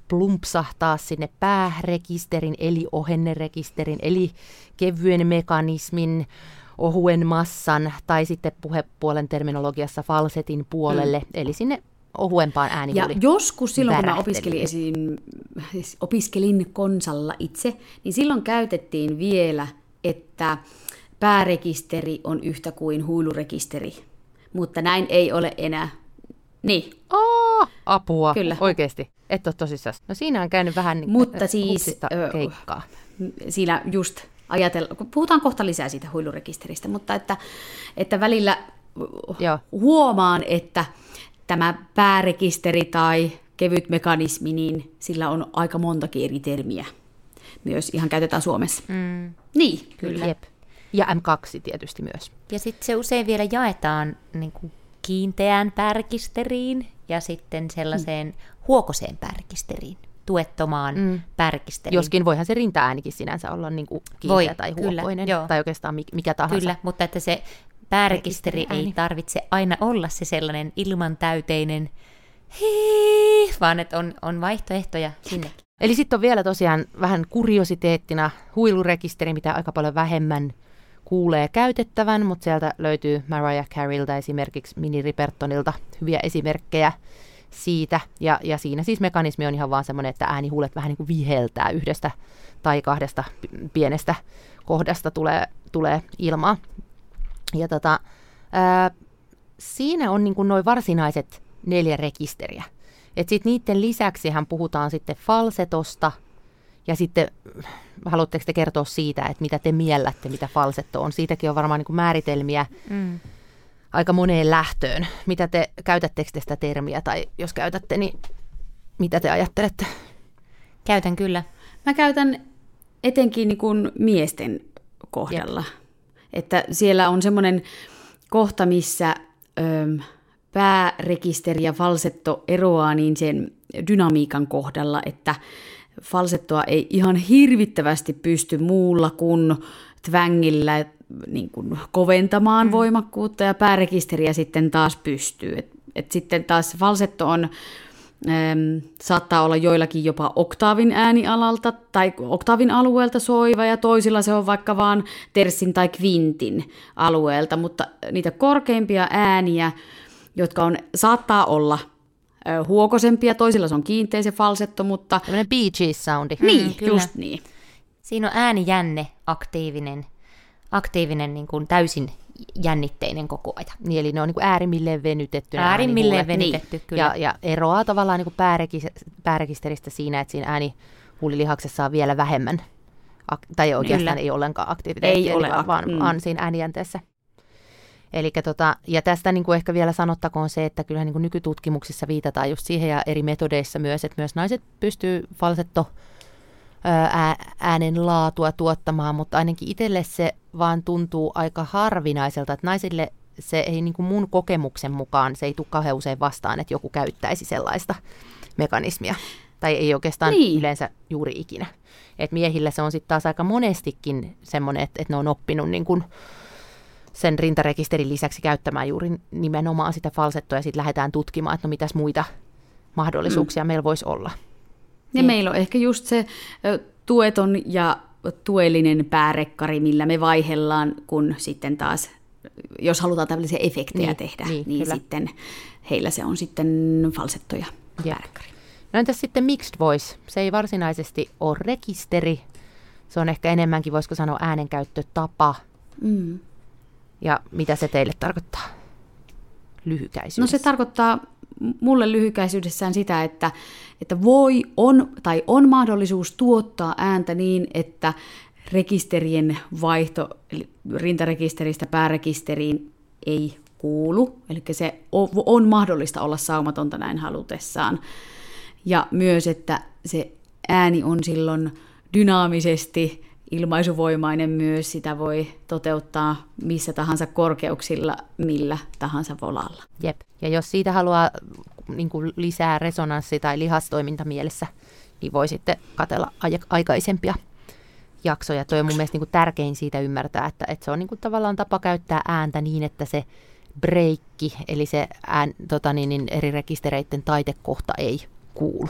plumpsahtaa sinne päärekisterin, eli ohennerekisterin, eli kevyen mekanismin, ohuen massan tai sitten puhepuolen terminologiassa falsetin puolelle, mm. eli sinne ohuempaan ääni. Ja joskus silloin, kun mä opiskelin, esim, siis opiskelin konsalla itse, niin silloin käytettiin vielä, että päärekisteri on yhtä kuin huilurekisteri. Mutta näin ei ole enää. Niin. Oh, apua, Kyllä. oikeasti. Et ole tosissaan. No siinä on käynyt vähän Mutta äh, siis, keikkaa. Siinä just ajatella, puhutaan kohta lisää siitä huilurekisteristä, mutta että, että välillä Joo. huomaan, että tämä päärekisteri tai kevyt mekanismi, niin sillä on aika montakin eri termiä. Myös ihan käytetään Suomessa. Mm. Niin, kyllä. Jep. Ja M2 tietysti myös. Ja sitten se usein vielä jaetaan niin kuin kiinteään pärkisteriin ja sitten sellaiseen mm. huokoseen pärkisteriin, tuettomaan mm. pärkisteriin. Joskin voihan se rintaäänikin sinänsä olla niin kuin kiinteä Voi, tai huokoinen, kyllä, tai oikeastaan mikä tahansa. Kyllä, mutta että se päärekisteri ei tarvitse aina olla se sellainen ilmantäyteinen hii, vaan että on, on vaihtoehtoja sinnekin. Eli sitten on vielä tosiaan vähän kuriositeettina huilurekisteri, mitä aika paljon vähemmän kuulee käytettävän, mutta sieltä löytyy Mariah Careyilta esimerkiksi Mini Ripertonilta hyviä esimerkkejä siitä. Ja, ja siinä siis mekanismi on ihan vaan semmoinen, että äänihuulet vähän niin kuin viheltää yhdestä tai kahdesta pienestä kohdasta tulee, tulee ilmaa. Ja tota, ää, siinä on niin kuin noin varsinaiset neljä rekisteriä. Et sit niiden lisäksi hän puhutaan sitten falsetosta – ja sitten haluatteko te kertoa siitä, että mitä te miellätte, mitä falsetto on? Siitäkin on varmaan niin määritelmiä mm. aika moneen lähtöön. Mitä te, käytättekö te sitä termiä tai jos käytätte, niin mitä te ajattelette? Käytän kyllä. Mä käytän etenkin niin kuin miesten kohdalla. Jep. Että siellä on semmoinen kohta, missä ö, päärekisteri ja falsetto eroaa niin sen dynamiikan kohdalla, että falsettoa ei ihan hirvittävästi pysty muulla kuin twangillä niin kuin koventamaan mm. voimakkuutta ja päärekisteriä sitten taas pystyy. Et, et sitten taas falsetto on, äm, saattaa olla joillakin jopa oktaavin äänialalta tai oktaavin alueelta soiva ja toisilla se on vaikka vaan terssin tai kvintin alueelta, mutta niitä korkeimpia ääniä, jotka on, saattaa olla huokosempia, toisilla se on kiinteä se falsetto, mutta... Tämmöinen Bee Gees-soundi. Niin, mm, kyllä. just niin. Siinä on äänijänne aktiivinen, aktiivinen niin kuin täysin jännitteinen koko ajan. Niin, eli ne on niin kuin äärimmilleen venytetty. Äärimmilleen venytetty, niin. kyllä. Ja, ja eroaa tavallaan niin kuin päärekisteristä siinä, että siinä äänihuulilihaksessa on vielä vähemmän, tai oikeastaan kyllä. ei ollenkaan aktiviteettia, ei ole, vaan, mm. vaan siinä äänijänteessä. Eli tota, ja tästä niin kuin ehkä vielä sanottakoon se, että kyllähän niin kuin nykytutkimuksissa viitataan just siihen ja eri metodeissa myös, että myös naiset pystyy falsetto äänen laatua tuottamaan, mutta ainakin itselle se vaan tuntuu aika harvinaiselta, että naisille se ei niin kuin mun kokemuksen mukaan, se ei tule kauhean usein vastaan, että joku käyttäisi sellaista mekanismia. Tai ei oikeastaan niin. yleensä juuri ikinä. Et miehillä se on sitten taas aika monestikin semmoinen, että, että ne on oppinut niin kuin, sen rintarekisterin lisäksi käyttämään juuri nimenomaan sitä falsettoa ja sitten lähdetään tutkimaan, että no mitäs muita mahdollisuuksia mm. meillä voisi olla. Ja niin. meillä on ehkä just se tueton ja tuellinen päärekkari, millä me vaihellaan, kun sitten taas, jos halutaan tällaisia efektejä niin, tehdä, niin, niin sitten heillä se on sitten falsetto ja päärekkari. No entäs sitten mixed voice? Se ei varsinaisesti ole rekisteri, se on ehkä enemmänkin, voisiko sanoa, äänenkäyttötapa. Mm. Ja mitä se teille tarkoittaa lyhykäisyydessä? No se tarkoittaa mulle lyhykäisyydessään sitä, että, että voi on tai on mahdollisuus tuottaa ääntä niin, että rekisterien vaihto rintarekisteristä päärekisteriin ei kuulu. Eli se on mahdollista olla saumatonta näin halutessaan. Ja myös, että se ääni on silloin dynaamisesti ilmaisuvoimainen myös, sitä voi toteuttaa missä tahansa korkeuksilla, millä tahansa volalla. Jep. Ja jos siitä haluaa niin kuin lisää resonanssi- tai lihastoiminta mielessä, niin voi sitten katella aikaisempia jaksoja. Tuo on mun mielestä niin kuin tärkein siitä ymmärtää, että, että se on niin kuin tavallaan tapa käyttää ääntä niin, että se breikki, eli se ään, tota niin, niin eri rekistereiden taitekohta ei kuulu.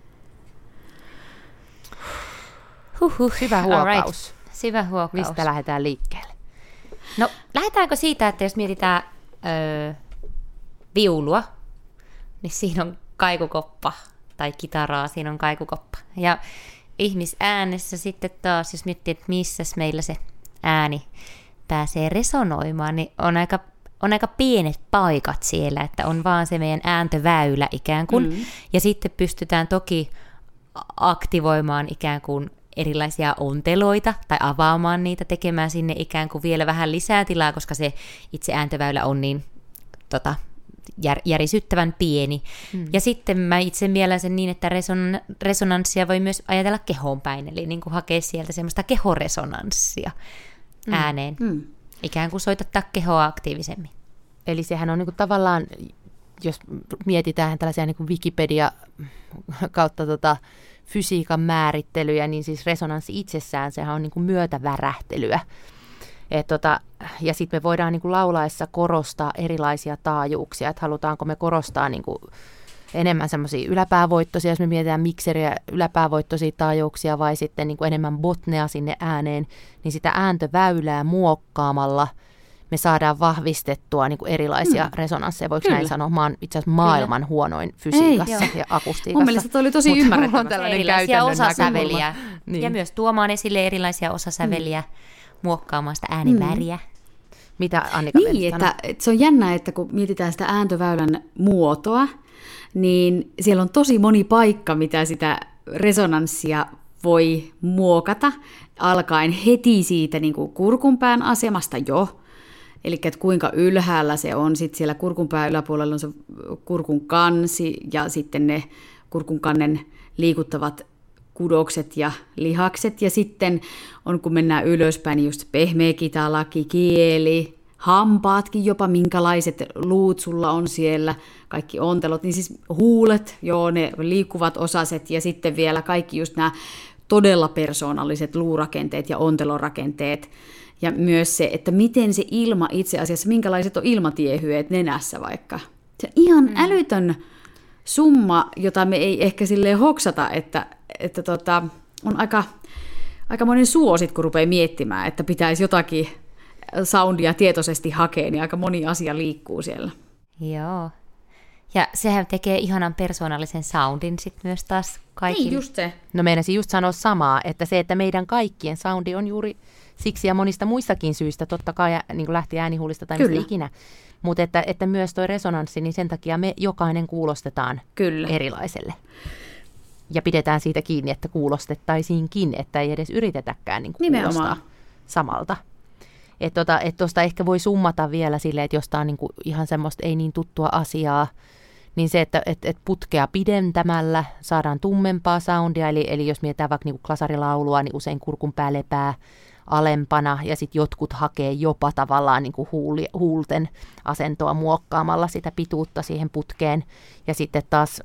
Huhhuh. Hyvä huokaus. Right. Syvä huokaus. Mistä lähdetään liikkeelle? No, lähdetäänkö siitä, että jos mietitään öö, viulua, niin siinä on kaikukoppa, tai kitaraa, siinä on kaikukoppa. Ja ihmisäänessä sitten taas, jos miettii, että missä meillä se ääni pääsee resonoimaan, niin on aika, on aika pienet paikat siellä, että on vaan se meidän ääntöväylä ikään kuin. Mm. Ja sitten pystytään toki aktivoimaan ikään kuin erilaisia onteloita tai avaamaan niitä, tekemään sinne ikään kuin vielä vähän lisää tilaa, koska se itse ääntöväylä on niin tota, jär, järisyttävän pieni. Mm. Ja sitten mä itse mielen sen niin, että reson, resonanssia voi myös ajatella kehoon päin, eli niin kuin hakea sieltä semmoista kehoresonanssia mm. ääneen. Mm. Ikään kuin soitattaa kehoa aktiivisemmin. Eli sehän on niin kuin tavallaan, jos mietitään tällaisia niin kuin Wikipedia kautta tota, fysiikan määrittelyjä, niin siis resonanssi itsessään, sehän on niin kuin myötävärähtelyä. Et tota, ja sitten me voidaan niin kuin laulaessa korostaa erilaisia taajuuksia, että halutaanko me korostaa niin kuin enemmän semmoisia yläpäävoittoisia, jos me mietitään mikseriä, yläpäävoittoisia taajuuksia vai sitten niin kuin enemmän botnea sinne ääneen, niin sitä ääntöväylää muokkaamalla – me saadaan vahvistettua niin kuin erilaisia mm. resonansseja. Voiko Kyllä. näin sanoa? Mä oon itse asiassa maailman Kyllä. huonoin fysiikassa Ei, ja akustiikassa. Mun mielestä toi oli tosi ymmärrettävä. Erilaisia osasäveliä. Niin. Ja myös tuomaan esille erilaisia osasäveliä, mm. muokkaamaan sitä ääniväriä. Mm. Mitä Annika Niin, että, että se on jännä, että kun mietitään sitä ääntöväylän muotoa, niin siellä on tosi moni paikka, mitä sitä resonanssia voi muokata, alkaen heti siitä niin kuin kurkunpään asemasta jo, Eli että kuinka ylhäällä se on, sitten siellä kurkunpää yläpuolella on se kurkun kansi ja sitten ne kurkun kannen liikuttavat kudokset ja lihakset. Ja sitten on, kun mennään ylöspäin, niin just pehmeä kitalaki, kieli, hampaatkin jopa, minkälaiset luut sulla on siellä, kaikki ontelot, niin siis huulet, joo, ne liikkuvat osaset ja sitten vielä kaikki just nämä todella persoonalliset luurakenteet ja ontelorakenteet, ja myös se, että miten se ilma itse asiassa, minkälaiset on ilmatiehyet nenässä vaikka. Se on ihan mm. älytön summa, jota me ei ehkä silleen hoksata, että, että tota, on aika, aika monen suosit, kun rupeaa miettimään, että pitäisi jotakin soundia tietoisesti hakea, niin aika moni asia liikkuu siellä. Joo. Ja sehän tekee ihanan persoonallisen soundin sitten myös taas kaikille. Niin, just se. No meinasin just sanoa samaa, että se, että meidän kaikkien soundi on juuri siksi ja monista muistakin syistä, totta kai niin kuin lähti äänihuulista tai mistä ikinä. Mutta että, että myös tuo resonanssi, niin sen takia me jokainen kuulostetaan Kyllä. erilaiselle. Ja pidetään siitä kiinni, että kuulostettaisiinkin, että ei edes yritetäkään niin kuulostaa samalta. Että tuosta et tosta ehkä voi summata vielä silleen, että jostain niin kuin ihan semmoista ei niin tuttua asiaa, niin se, että et, et putkea pidentämällä saadaan tummempaa soundia, eli, eli jos mietitään vaikka niin kuin klasarilaulua, niin usein kurkun pää lepää alempana ja sitten jotkut hakee jopa tavallaan niin kuin huuli, huulten asentoa muokkaamalla sitä pituutta siihen putkeen. Ja sitten taas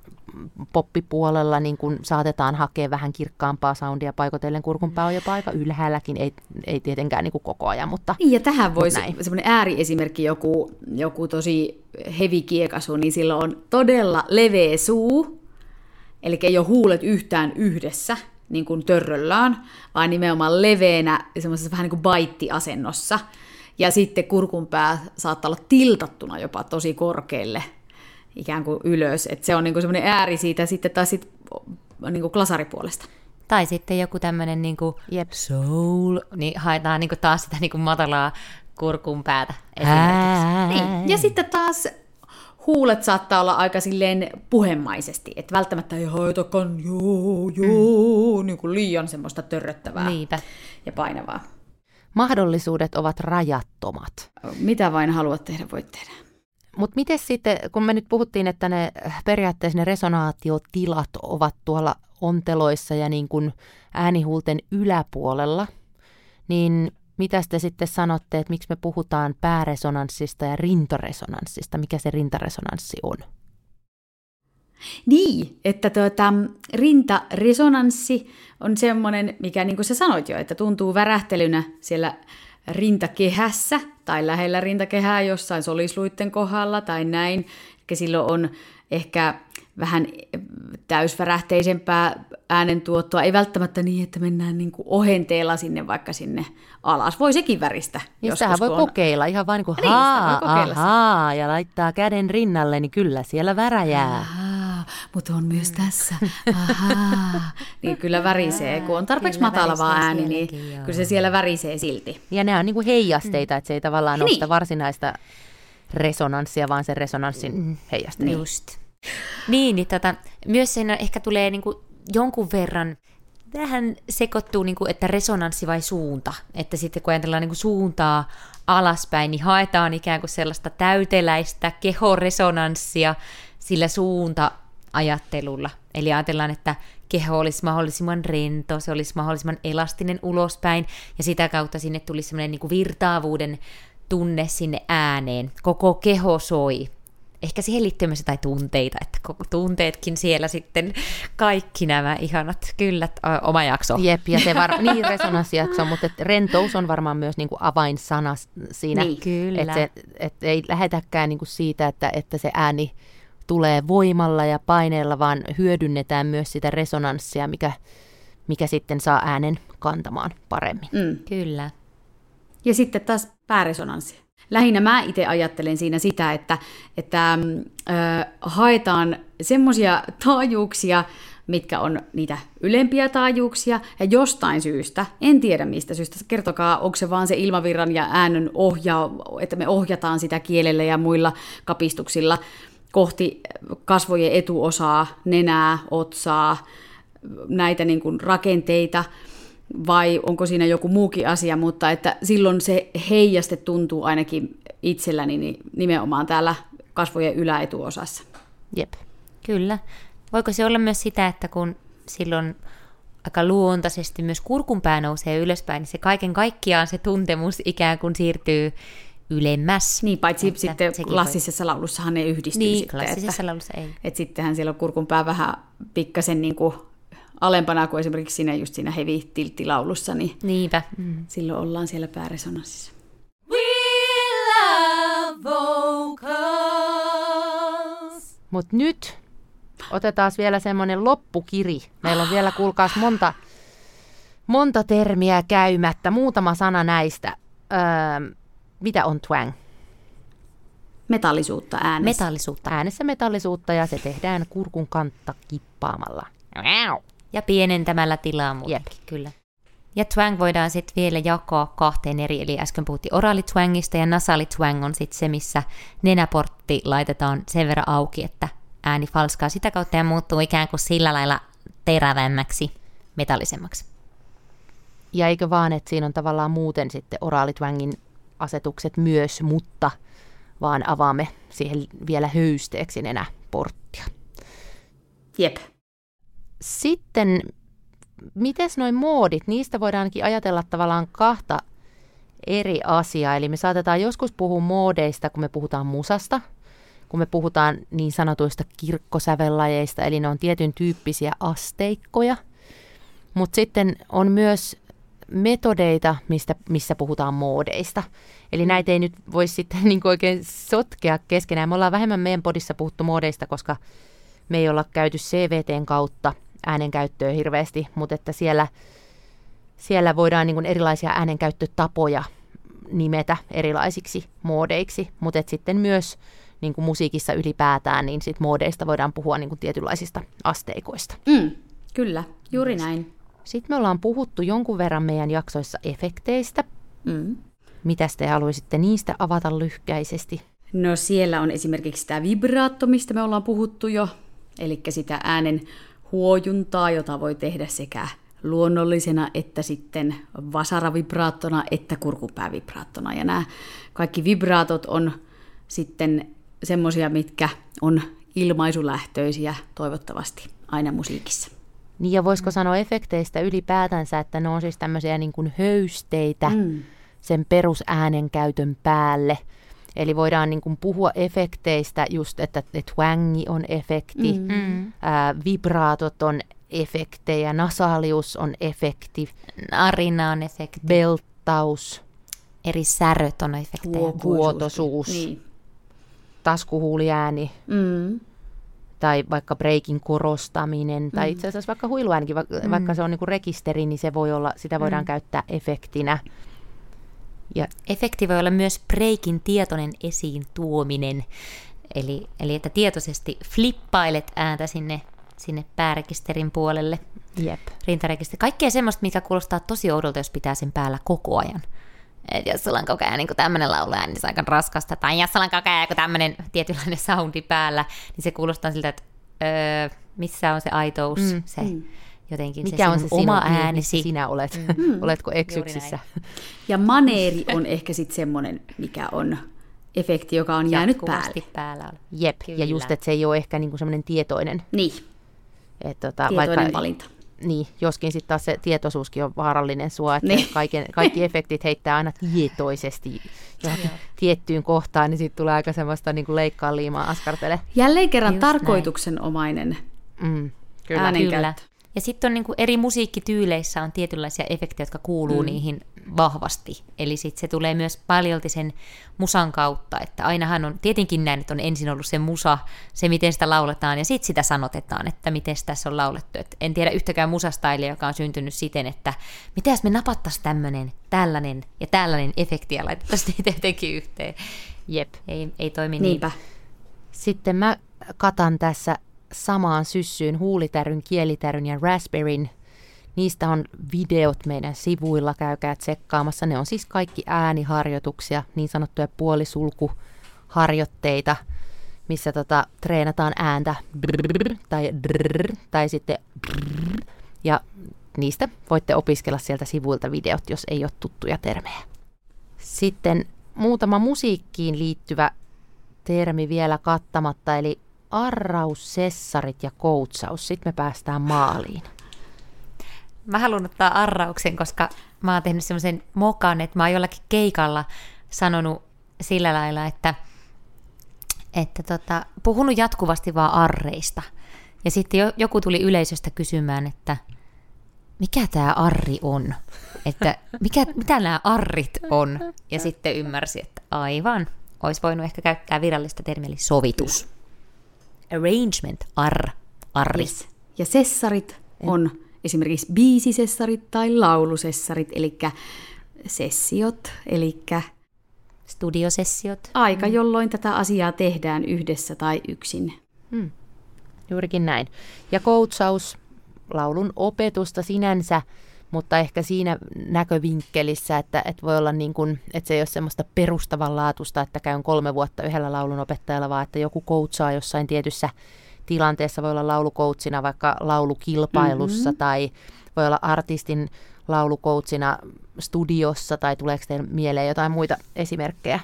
poppipuolella niin kun saatetaan hakea vähän kirkkaampaa soundia paikotellen. Kurkunpää on jopa aika ylhäälläkin, ei, ei tietenkään niin kuin koko ajan, mutta Niin, ja tähän voisi näin. semmoinen ääriesimerkki, joku, joku tosi hevi kiekasu, niin sillä on todella leveä suu, eli ei ole huulet yhtään yhdessä, niin kuin törröllään, vaan nimenomaan leveänä semmoisessa vähän niin kuin baittiasennossa. Ja sitten kurkunpää saattaa olla tiltattuna jopa tosi korkealle, ikään kuin ylös. Et se on niin kuin semmoinen ääri siitä sitten taas sit, niin kuin glasaripuolesta. Tai sitten joku tämmöinen niinku Jep. soul, niin haetaan niinku taas sitä niinku matalaa kurkun päätä esimerkiksi. Niin. Ja sitten taas huulet saattaa olla aika silleen puhemaisesti, että välttämättä ei haetakaan joo, joo, mm. niin kuin liian semmoista törröttävää Niinpä. ja painavaa. mahdollisuudet ovat rajattomat. Mitä vain haluat tehdä, voit tehdä. Mutta miten sitten, kun me nyt puhuttiin, että ne periaatteessa ne resonaatiotilat ovat tuolla onteloissa ja niin kuin äänihuulten yläpuolella, niin mitä te sitten sanotte, että miksi me puhutaan pääresonanssista ja rintaresonanssista? Mikä se rintaresonanssi on? Niin, että tuota, rintaresonanssi on semmoinen, mikä niin kuin sä sanoit jo, että tuntuu värähtelynä siellä rintakehässä tai lähellä rintakehää jossain solisluitten kohdalla tai näin. Eli silloin on ehkä vähän täysvärähteisempää äänentuottoa, ei välttämättä niin, että mennään niin kuin ohenteella sinne vaikka sinne alas. Voi sekin väristä. Ja joskus, sitähän voi on- kokeilla ihan vain niin kuin Niin, haa, ahaa, ja laittaa käden rinnalle, niin kyllä siellä väräjää. Ahaa, mutta on myös tässä. Ahaa. niin kyllä värisee. Kun on tarpeeksi Kyllä matala vaan värisee ääni, niin joo. kyllä se siellä värisee silti. Ja nämä on niin kuin heijasteita, että se ei tavallaan Niin. sitä varsinaista resonanssia, vaan sen resonanssin heijasteita. Just. Niin, niin tota, myös siinä ehkä tulee niinku jonkun verran, vähän sekoittuu, niinku, että resonanssi vai suunta. Että sitten kun ajatellaan niinku suuntaa alaspäin, niin haetaan ikään kuin sellaista täyteläistä kehoresonanssia sillä suunta-ajattelulla. Eli ajatellaan, että keho olisi mahdollisimman rento, se olisi mahdollisimman elastinen ulospäin, ja sitä kautta sinne tulisi semmoinen niin virtaavuuden tunne sinne ääneen. Koko keho soi. Ehkä siihen liittyy myös jotain tunteita, että koko tunteetkin siellä sitten, kaikki nämä ihanat, kyllä, oma jakso. Jep, ja se var- niin resonanssijakso, mutta rentous on varmaan myös niinku avainsana siinä. Niin, kyllä. Että se, et ei lähetäkään niinku siitä, että, että se ääni tulee voimalla ja paineella, vaan hyödynnetään myös sitä resonanssia, mikä, mikä sitten saa äänen kantamaan paremmin. Mm. Kyllä. Ja sitten taas pääresonanssi. Lähinnä mä itse ajattelen siinä sitä, että, että mm, ö, haetaan semmoisia taajuuksia, mitkä on niitä ylempiä taajuuksia, ja jostain syystä, en tiedä mistä syystä, kertokaa, onko se vaan se ilmavirran ja äänen ohjaa, että me ohjataan sitä kielellä ja muilla kapistuksilla kohti kasvojen etuosaa, nenää, otsaa, näitä niin kuin rakenteita, vai onko siinä joku muukin asia, mutta että silloin se heijaste tuntuu ainakin itselläni niin nimenomaan täällä kasvojen yläetuosassa. Jep. Kyllä. Voiko se olla myös sitä, että kun silloin aika luontaisesti myös kurkunpää nousee ylöspäin, niin se kaiken kaikkiaan se tuntemus ikään kuin siirtyy ylemmäs. Niin, paitsi Että sitten sekin voi- klassisessa laulussahan ne yhdistyy Niin, sitten. klassisessa että, laulussa ei. että sittenhän siellä on kurkunpää vähän pikkasen niin kuin alempana kuin esimerkiksi siinä just siinä heavy tiltti-laulussa, niin Niinpä. Mm. silloin ollaan siellä pääresonanssissa. We love vocals. Mutta nyt otetaan vielä semmoinen loppukiri. Meillä on vielä, kuulkaas, monta, monta termiä käymättä. Muutama sana näistä. Öö, mitä on twang? Metallisuutta äänessä. Metallisuutta. Äänessä metallisuutta ja se tehdään kurkun kantta kippaamalla. Ja pienentämällä tilaa muutenkin, kyllä. Ja twang voidaan sitten vielä jakaa kahteen eri, eli äsken puhuttiin oraalitwangista ja nasalitwang on sitten se, missä nenäportti laitetaan sen verran auki, että ääni falskaa sitä kautta ja muuttuu ikään kuin sillä lailla terävämmäksi, metallisemmaksi. Ja eikö vaan, että siinä on tavallaan muuten sitten oraalitwangin asetukset myös, mutta vaan avaamme siihen vielä höysteeksi nenäporttia. Jep. Sitten, mites noin moodit? Niistä voidaankin ajatella tavallaan kahta eri asiaa. Eli me saatetaan joskus puhua moodeista, kun me puhutaan musasta, kun me puhutaan niin sanotuista kirkkosävellajeista, eli ne on tietyn tyyppisiä asteikkoja. Mutta sitten on myös metodeita, mistä, missä puhutaan moodeista. Eli näitä ei nyt voi sitten niin oikein sotkea keskenään. Me ollaan vähemmän meidän podissa puhuttu moodeista, koska me ei olla käyty CVTn kautta äänenkäyttöä hirveästi, mutta että siellä, siellä voidaan niin erilaisia äänenkäyttötapoja nimetä erilaisiksi moodeiksi, mutta sitten myös niin kuin musiikissa ylipäätään, niin sit moodeista voidaan puhua niin kuin tietynlaisista asteikoista. Mm, kyllä, juuri näin. Sitten me ollaan puhuttu jonkun verran meidän jaksoissa efekteistä. Mm. Mitä te haluaisitte niistä avata lyhkäisesti? No siellä on esimerkiksi tämä vibraatto, mistä me ollaan puhuttu jo, eli sitä äänen huojuntaa, jota voi tehdä sekä luonnollisena että sitten vasaravibraattona että kurkupäävibraattona. Ja nämä kaikki vibraatot on sitten semmoisia, mitkä on ilmaisulähtöisiä toivottavasti aina musiikissa. Niin ja voisiko sanoa efekteistä ylipäätänsä, että ne on siis tämmöisiä niin kuin höysteitä mm. sen perusäänen käytön päälle. Eli voidaan niin kuin puhua efekteistä just, että, että twangi on efekti, mm. ää, vibraatot on efektejä, nasalius on efekti, narina on efekti, beltaus, eri säröt on efektejä, vuotosuus, niin. taskuhuuliääni. Mm tai vaikka breikin korostaminen, tai mm. itse asiassa vaikka huiluäänikin, vaikka, mm. vaikka se on niinku rekisteri, niin se voi olla, sitä voidaan mm. käyttää efektinä. Ja efekti voi olla myös breikin tietoinen esiin tuominen, eli, eli että tietoisesti flippailet ääntä sinne, sinne päärekisterin puolelle. Jep. Rintarekisteri. Kaikkea semmoista, mikä kuulostaa tosi oudolta, jos pitää sen päällä koko ajan. Et jos sulla on koko ajan niin tämmöinen lauluääni, niin se on aika raskasta. Tai jos sulla on koko ajan tämmöinen tietynlainen soundi päällä, niin se kuulostaa siltä, että öö, missä on se aitous, mm. se mm. Jotenkin Mikä se on se oma sinun, äänesi. sinä olet? Mm. Oletko eksyksissä? Ja maneeri on ehkä sitten semmoinen, mikä on efekti, joka on jäänyt päälle. päällä. Jep, Kyllä. ja just, että se ei ole ehkä niinku semmoinen tietoinen. Niin. Et, tota, tietoinen vaikka, valinta. Niin, joskin sitten taas se tietoisuuskin on vaarallinen sua, että niin. kaiken, kaikki efektit heittää aina tietoisesti johonkin tiettyyn kohtaan, niin sitten tulee aika semmoista niin kuin leikkaa liimaa askartele. Jälleen kerran Just tarkoituksenomainen mm, kyllä, äänenkäyttö. Kyllä. Ja sitten on niin kuin eri musiikkityyleissä on tietynlaisia efektejä, jotka kuuluu mm. niihin vahvasti. Eli sitten se tulee myös paljolti sen musan kautta, että ainahan on tietenkin näin, että on ensin ollut se musa, se miten sitä lauletaan, ja sitten sitä sanotetaan, että miten tässä on laulettu. Et en tiedä yhtäkään musastailia, joka on syntynyt siten, että mitä jos me napattaisiin tämmöinen, tällainen ja tällainen efekti ja laitettaisiin niitä jotenkin yhteen. Jep, ei, ei toimi Niinpä. niin. Sitten mä katan tässä samaan syssyyn huulitäryn, kielitäryn ja raspberryn. Niistä on videot meidän sivuilla, käykää tsekkaamassa. Ne on siis kaikki ääniharjoituksia, niin sanottuja puolisulkuharjoitteita, missä tota, treenataan ääntä tai tai sitten ja niistä voitte opiskella sieltä sivuilta videot, jos ei ole tuttuja termejä. Sitten muutama musiikkiin liittyvä termi vielä kattamatta, eli arraus, sessarit ja koutsaus. Sitten me päästään maaliin. Mä haluan ottaa arrauksen, koska mä oon tehnyt semmoisen mokan, että mä oon jollakin keikalla sanonut sillä lailla, että, että tota, puhunut jatkuvasti vaan arreista. Ja sitten joku tuli yleisöstä kysymään, että mikä tämä arri on? Että mikä, mitä nämä arrit on? Ja sitten ymmärsi, että aivan, olisi voinut ehkä käyttää virallista termiä, eli sovitus arrangement, ar, arri. Yes. Ja sessarit on esimerkiksi biisisessarit tai laulusessarit, eli sessiot, eli studiosessiot. Aika, mm. jolloin tätä asiaa tehdään yhdessä tai yksin. Hmm. Juurikin näin. Ja koutsaus, laulun opetusta sinänsä, mutta ehkä siinä näkövinkkelissä, että, että voi olla niin kuin, että se ei ole semmoista perustavanlaatusta, että käyn kolme vuotta yhdellä laulun opettajalla, vaan että joku koutsaa jossain tietyssä tilanteessa, voi olla laulukoutsina vaikka laulukilpailussa mm-hmm. tai voi olla artistin laulukoutsina studiossa tai tuleeko teille mieleen jotain muita esimerkkejä?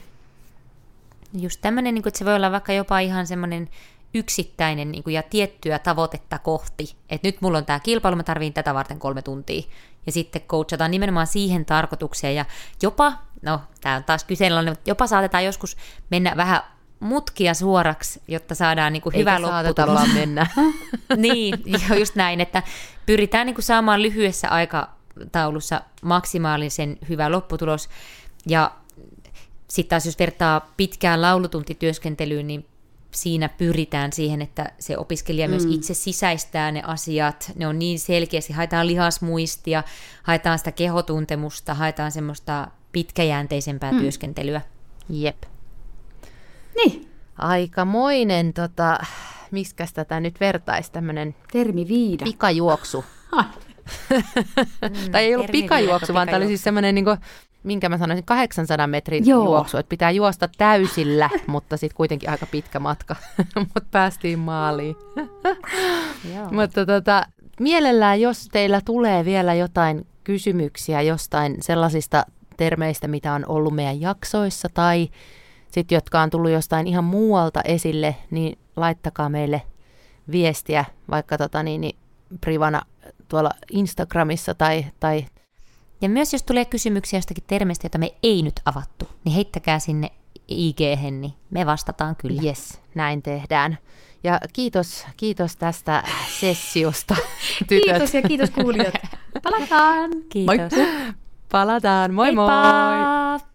Just tämmöinen, niin että se voi olla vaikka jopa ihan semmoinen yksittäinen niin kuin, ja tiettyä tavoitetta kohti. Että nyt mulla on tämä kilpailu, mä tarviin tätä varten kolme tuntia. Ja sitten coachataan nimenomaan siihen tarkoitukseen. Ja jopa, no tämä on taas kyseenalainen, mutta jopa saatetaan joskus mennä vähän mutkia suoraksi, jotta saadaan niin kuin hyvä lopputulos. mennä. niin, joo, just näin, että pyritään niin kuin saamaan lyhyessä aikataulussa maksimaalisen hyvä lopputulos. Ja sitten taas jos vertaa pitkään laulutuntityöskentelyyn, niin siinä pyritään siihen, että se opiskelija mm. myös itse sisäistää ne asiat. Ne on niin selkeästi, haetaan lihasmuistia, haetaan sitä kehotuntemusta, haetaan semmoista pitkäjänteisempää mm. työskentelyä. Jep. Niin, Aikamoinen, tota, miskäs tätä nyt vertaisi, tämmöinen termi viida. pikajuoksu. Ai, tai ei ollut pikajuoksu, vaan tämä oli siis semmoinen, niin kuin, minkä mä sanoisin, 800 metrin Joo. juoksu, että pitää juosta täysillä, mutta sitten kuitenkin aika pitkä matka, mutta päästiin maaliin. mutta tota, mielellään, jos teillä tulee vielä jotain kysymyksiä jostain sellaisista termeistä, mitä on ollut meidän jaksoissa, tai sitten jotka on tullut jostain ihan muualta esille, niin laittakaa meille viestiä vaikka tota niin, niin privana tuolla Instagramissa tai, tai Ja myös jos tulee kysymyksiä jostakin termistä, jota me ei nyt avattu, niin heittäkää sinne ig niin me vastataan kyllä. yes, näin tehdään. Ja kiitos, kiitos tästä sessiosta, tytöt. kiitos ja kiitos kuulijat. Palataan! Kiitos. Palataan, moi moi! Heippa!